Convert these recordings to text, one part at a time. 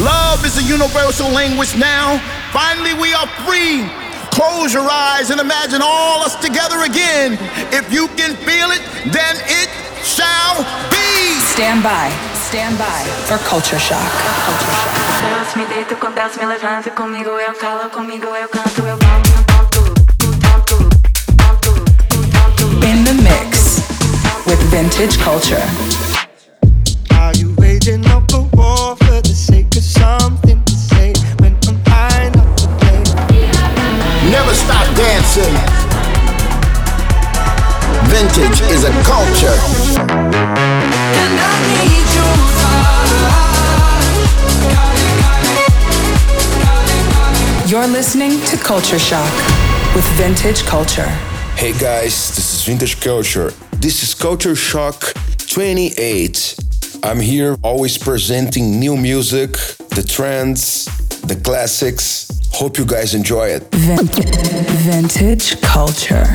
Love is a universal language now. Finally, we are free. Close your eyes and imagine all us together again. If you can feel it, then it shall be. Stand by. Stand by for culture shock. Culture shock. Deus me deito com Deus me levanta comigo eu falo comigo eu canto eu In the mix with vintage culture. Are you waging up a war for the sake of something to say when I'm high enough to play? Never stop dancing. Vintage is a culture. And I need You're listening to Culture Shock with Vintage Culture. Hey guys, this is Vintage Culture. This is Culture Shock 28. I'm here always presenting new music, the trends, the classics. Hope you guys enjoy it. Vintage Culture.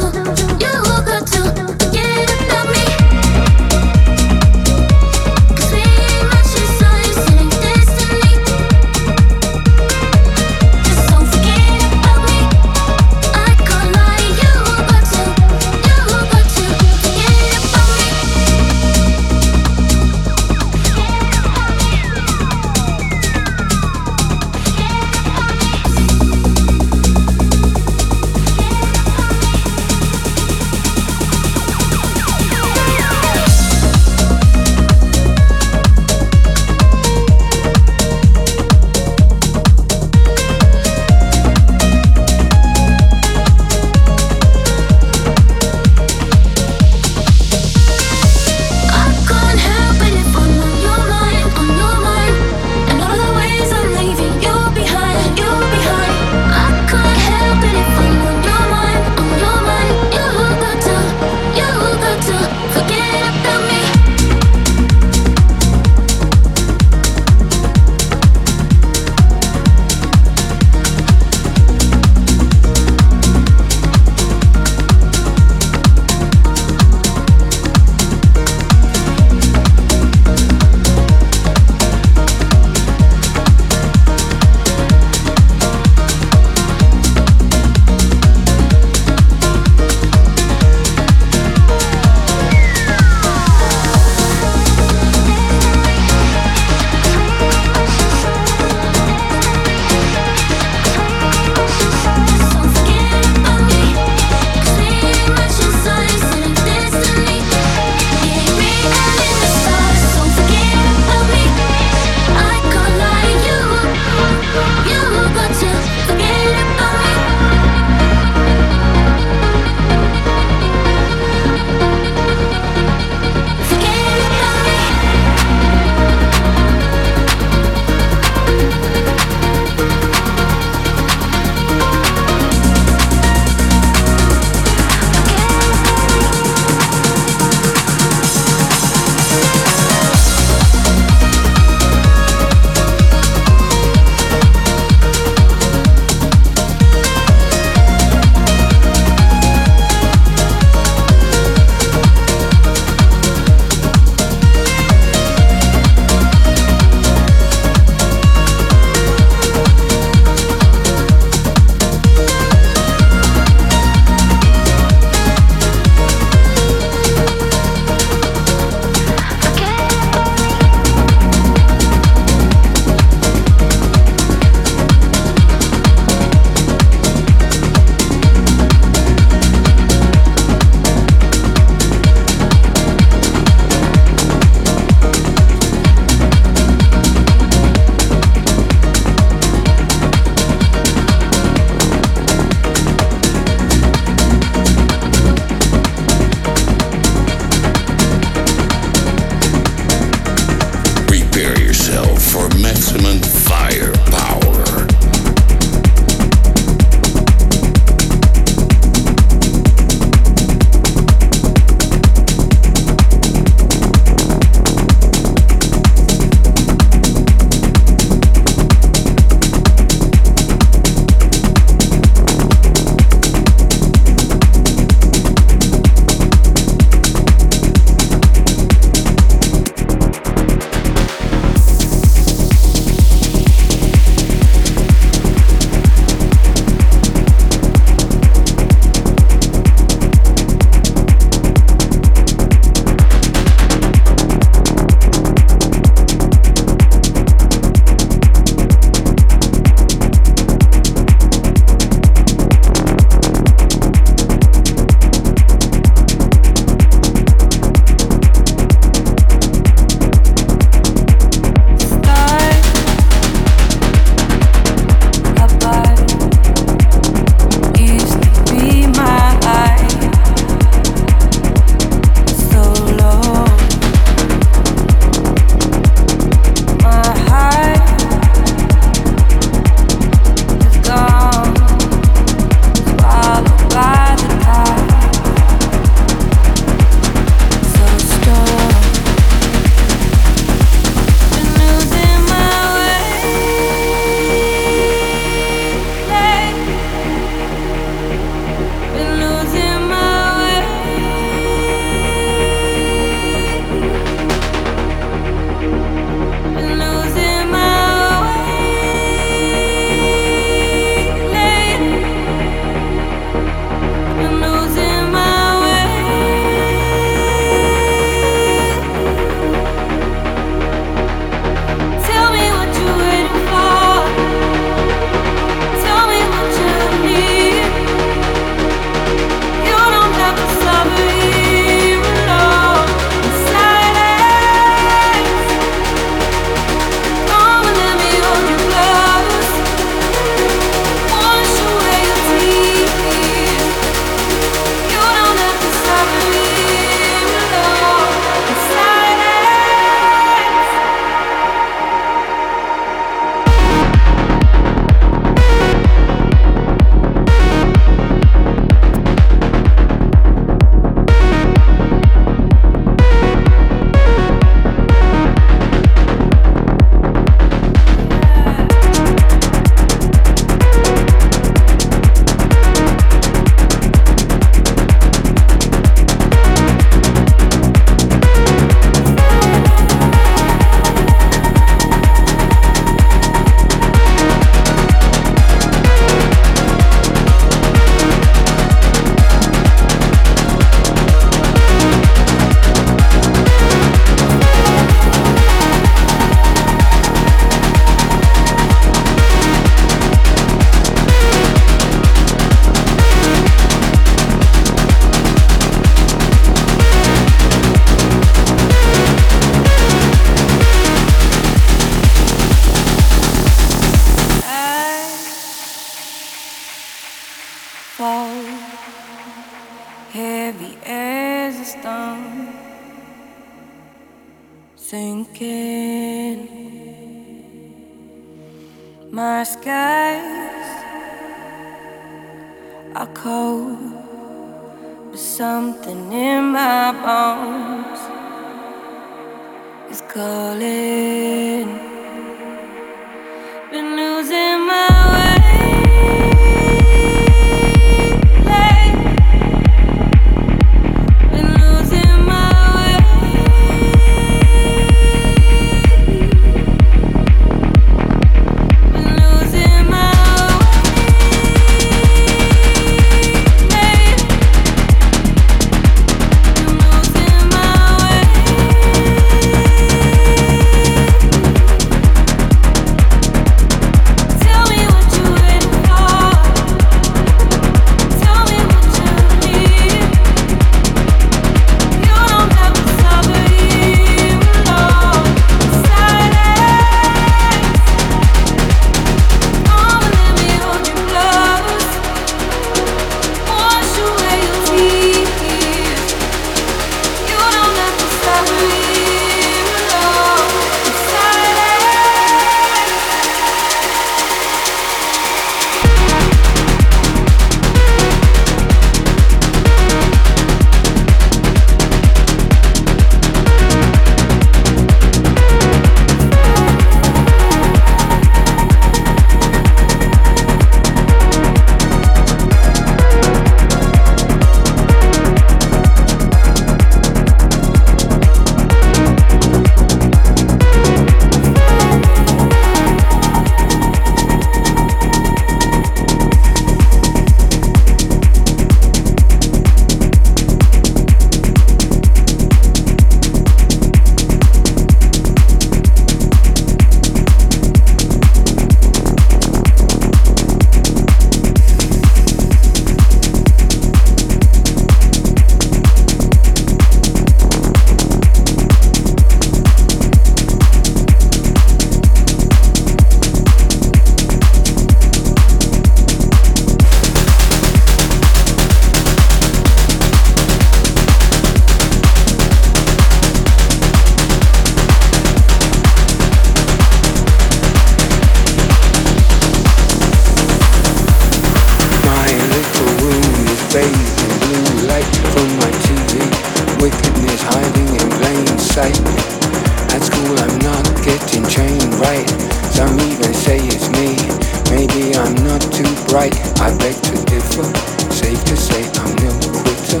right, I beg to differ. Safe to say I'm no quitter.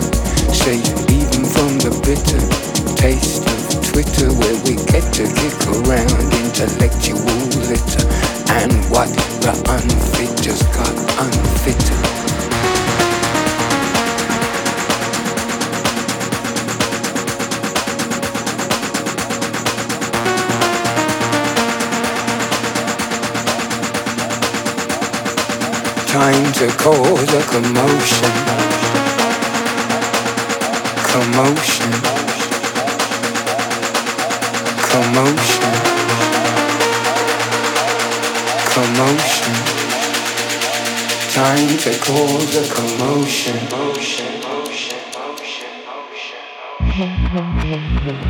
Safe even from the bitter taste of Twitter, where we get to kick around intellectual litter. And what the unfit just got unfitter. time to cause a commotion. Commotion. Commotion. Commotion. Time to cause a commotion. Motion, motion, motion, motion, motion.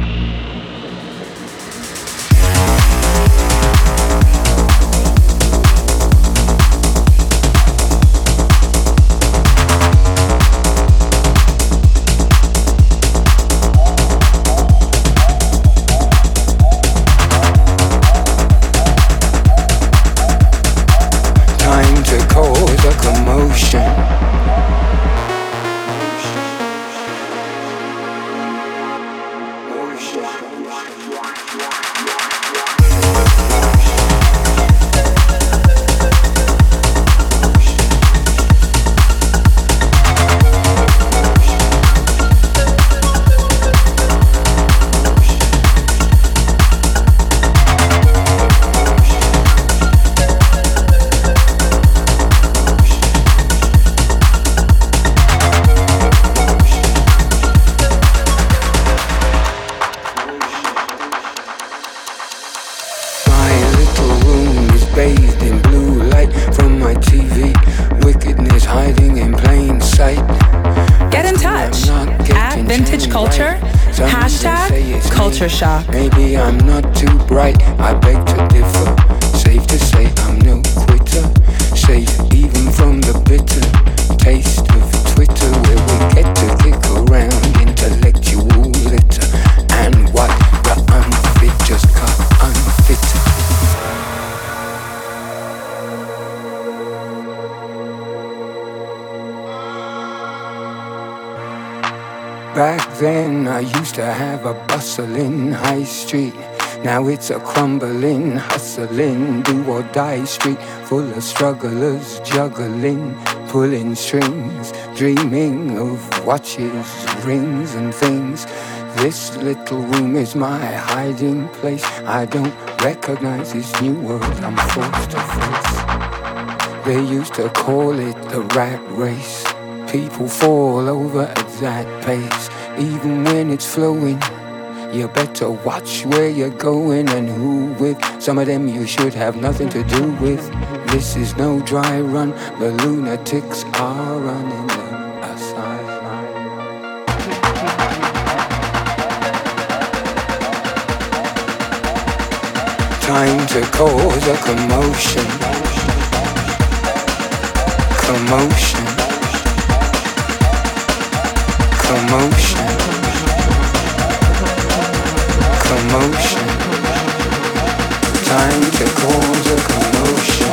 bathed in blue light from my TV. Wickedness hiding in plain sight. Get in touch at Vintage Culture. Right. Hashtag Culture Shock. Maybe I'm not too bright. I beg to differ. Safe to say I'm no quitter. Safe even from the bitter taste of Twitter where we get to kick around. Back then, I used to have a bustling high street. Now it's a crumbling, hustling, do or die street full of strugglers, juggling, pulling strings, dreaming of watches, rings, and things. This little room is my hiding place. I don't recognize this new world I'm forced to face. They used to call it the rat race. People fall over that pace, even when it's flowing. You better watch where you're going and who with. Some of them you should have nothing to do with. This is no dry run, the lunatics are running the asylum. Time to cause a commotion. Commotion commotion, commotion. Time to cause a commotion.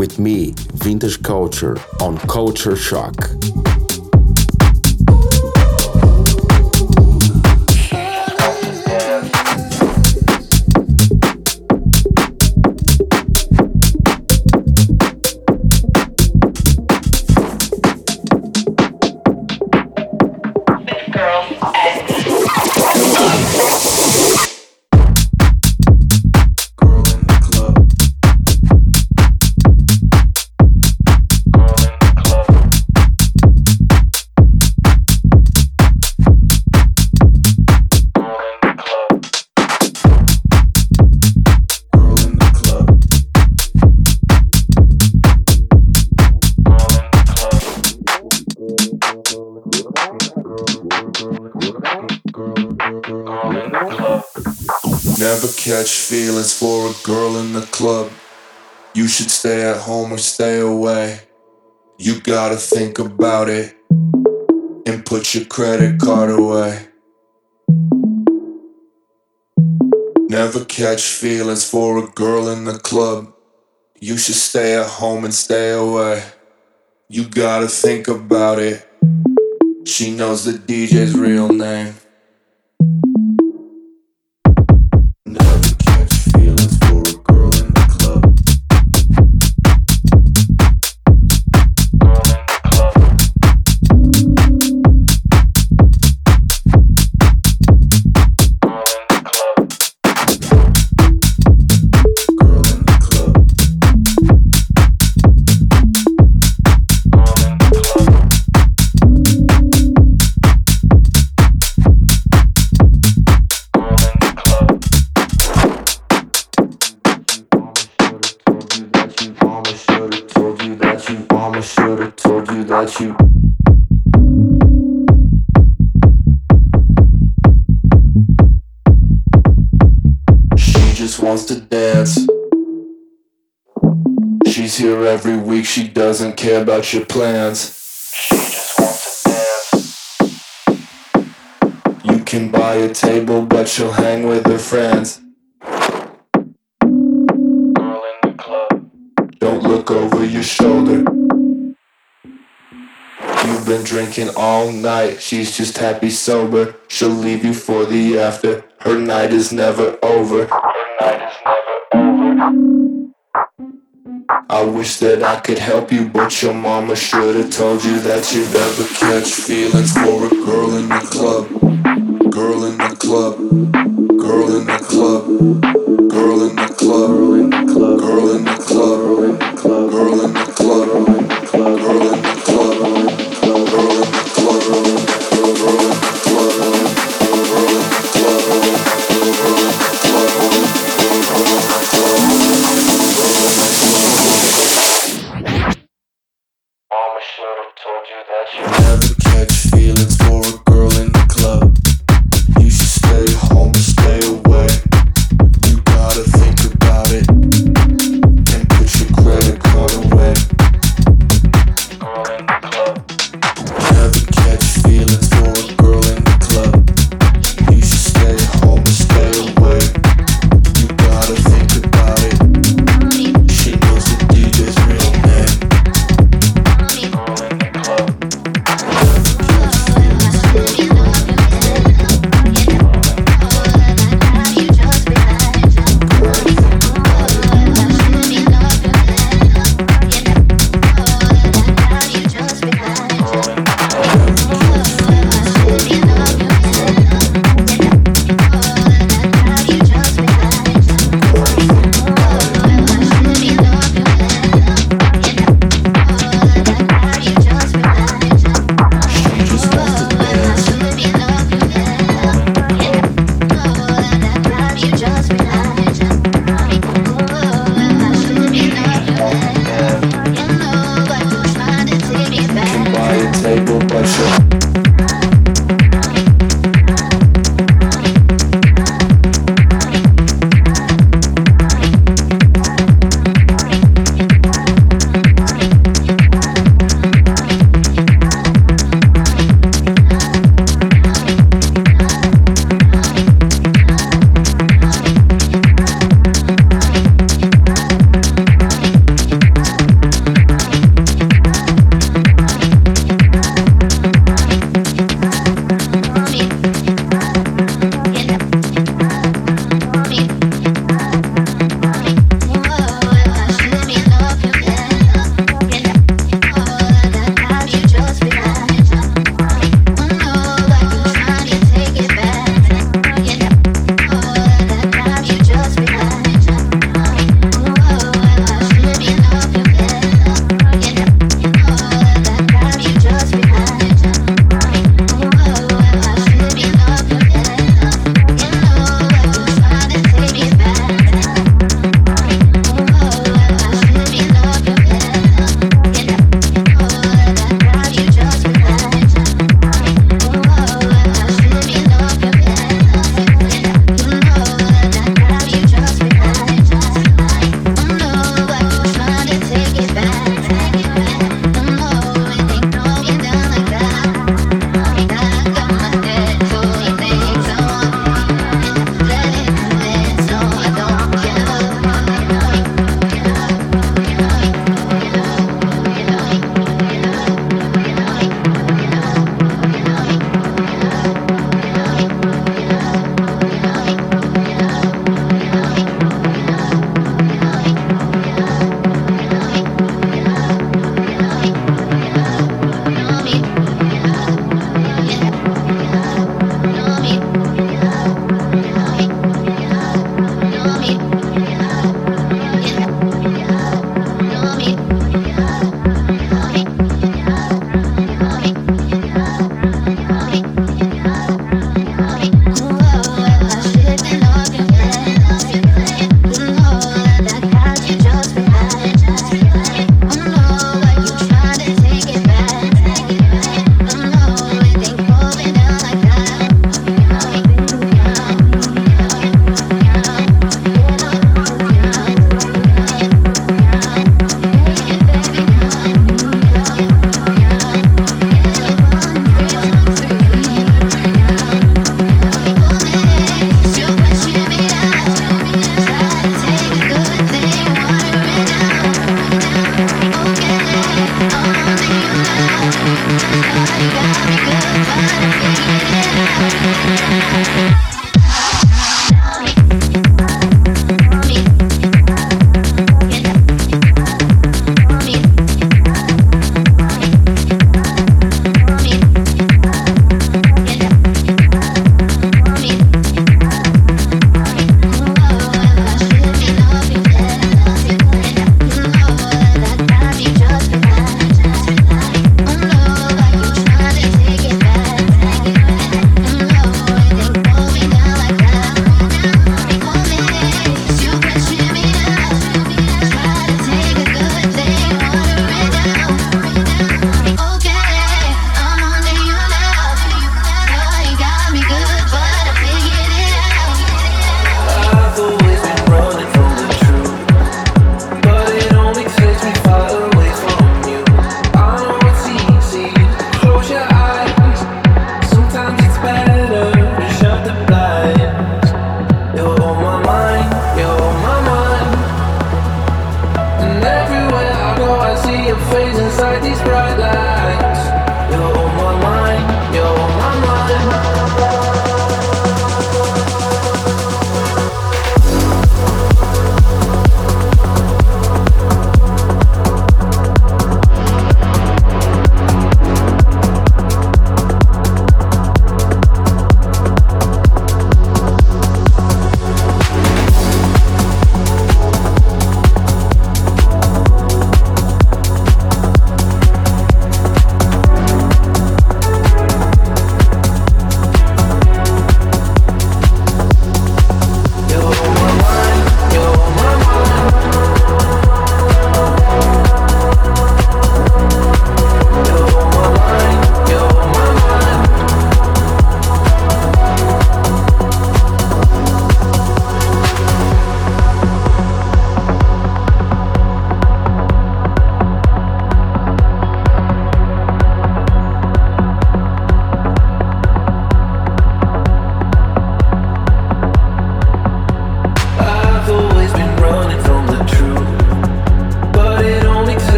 With me, Vintage Culture, on Culture Shock. Catch feelings for a girl in the club. You should stay at home or stay away. You gotta think about it and put your credit card away. Never catch feelings for a girl in the club. You should stay at home and stay away. You gotta think about it. She knows the DJ's real name. Care about your plans. She just wants to dance. You can buy a table, but she'll hang with her friends. Girl in the club. Don't look over your shoulder. You've been drinking all night, she's just happy sober. She'll leave you for the after. Her night is never over. Her night is never I wish that I could help you, but your mama should've told you that you'd never catch feelings for a girl in the club. Girl in the club. Girl in the club. Girl in the club.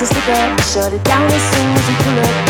to stick. Shut it down as soon as we pull up.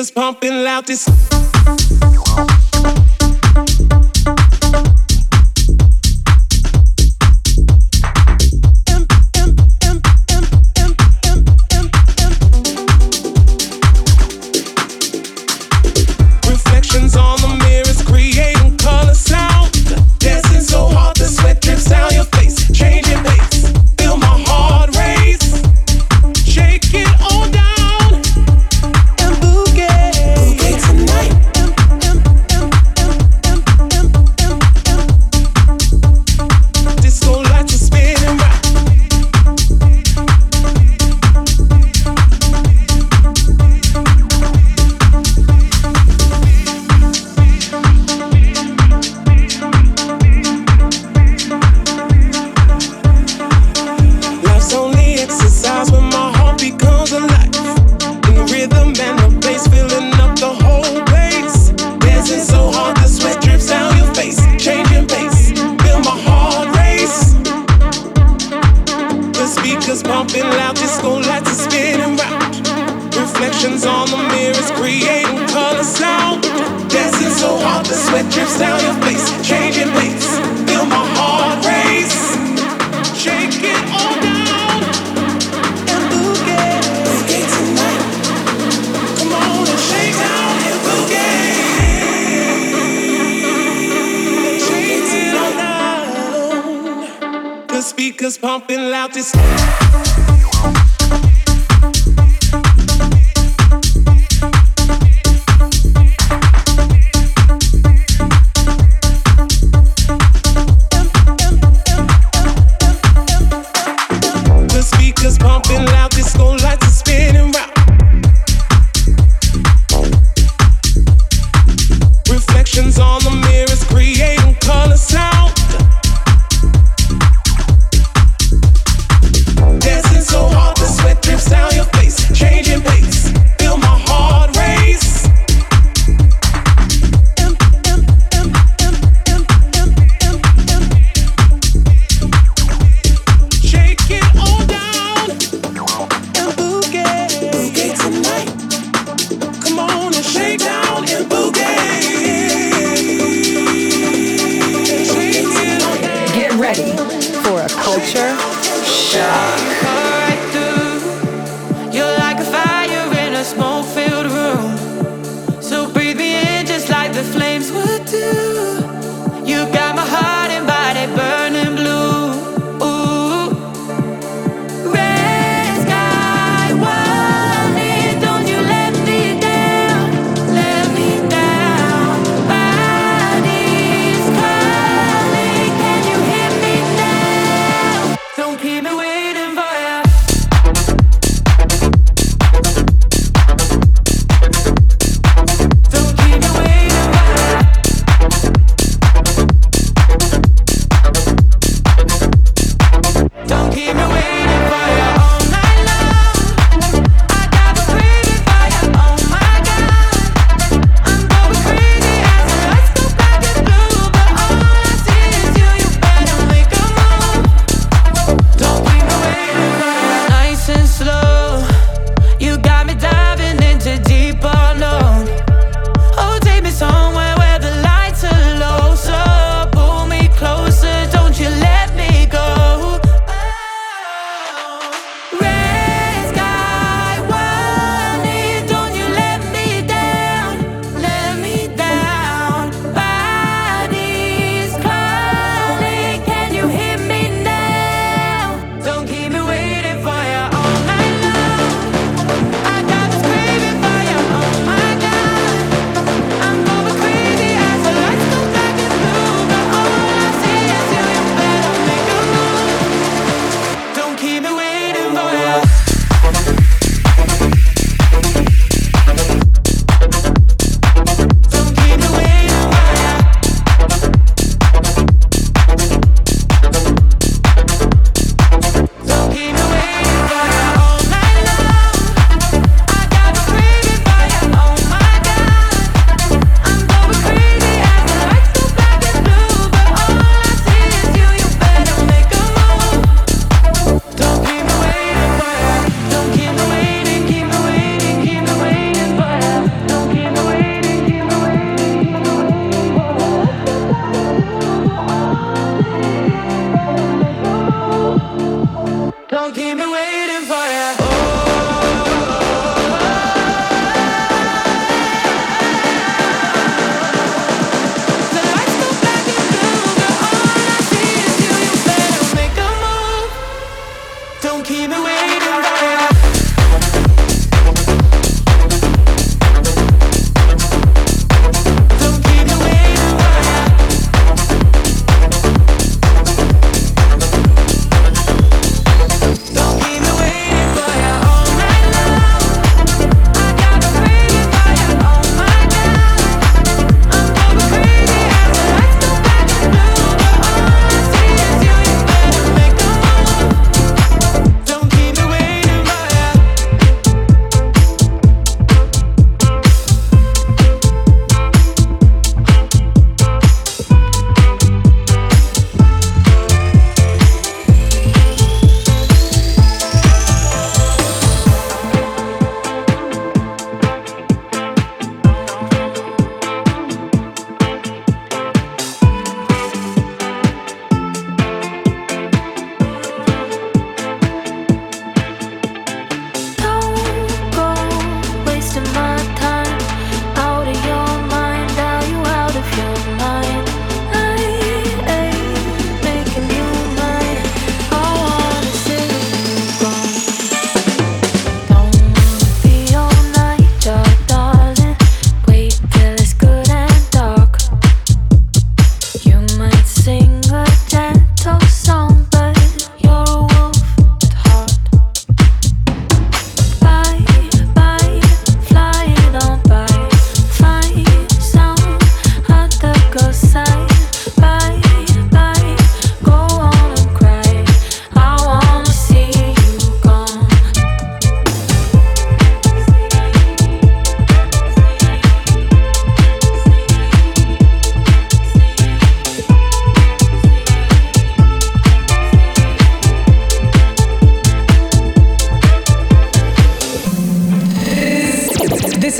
Speakers pumping loud. This.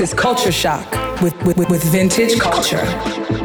Shock with, with, with vintage culture.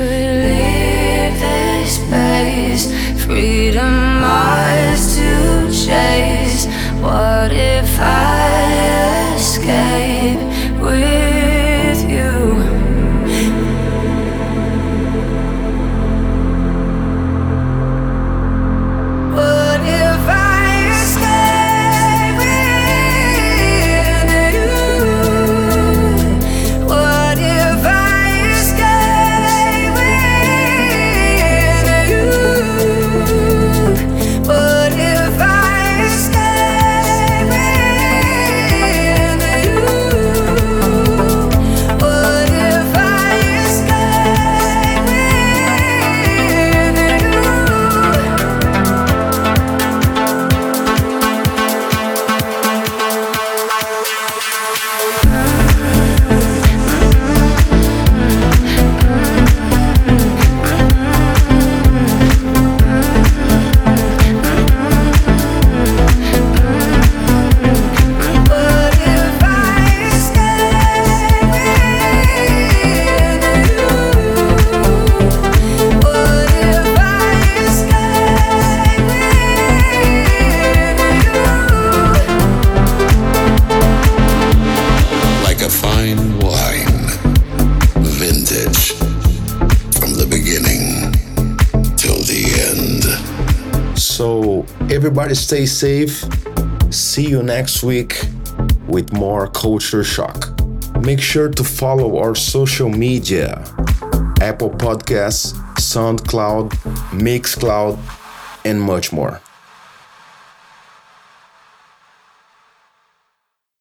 could leave this space, freedom ours to chase. What if I? Everybody stay safe. See you next week with more Culture Shock. Make sure to follow our social media Apple Podcasts, SoundCloud, Mixcloud, and much more.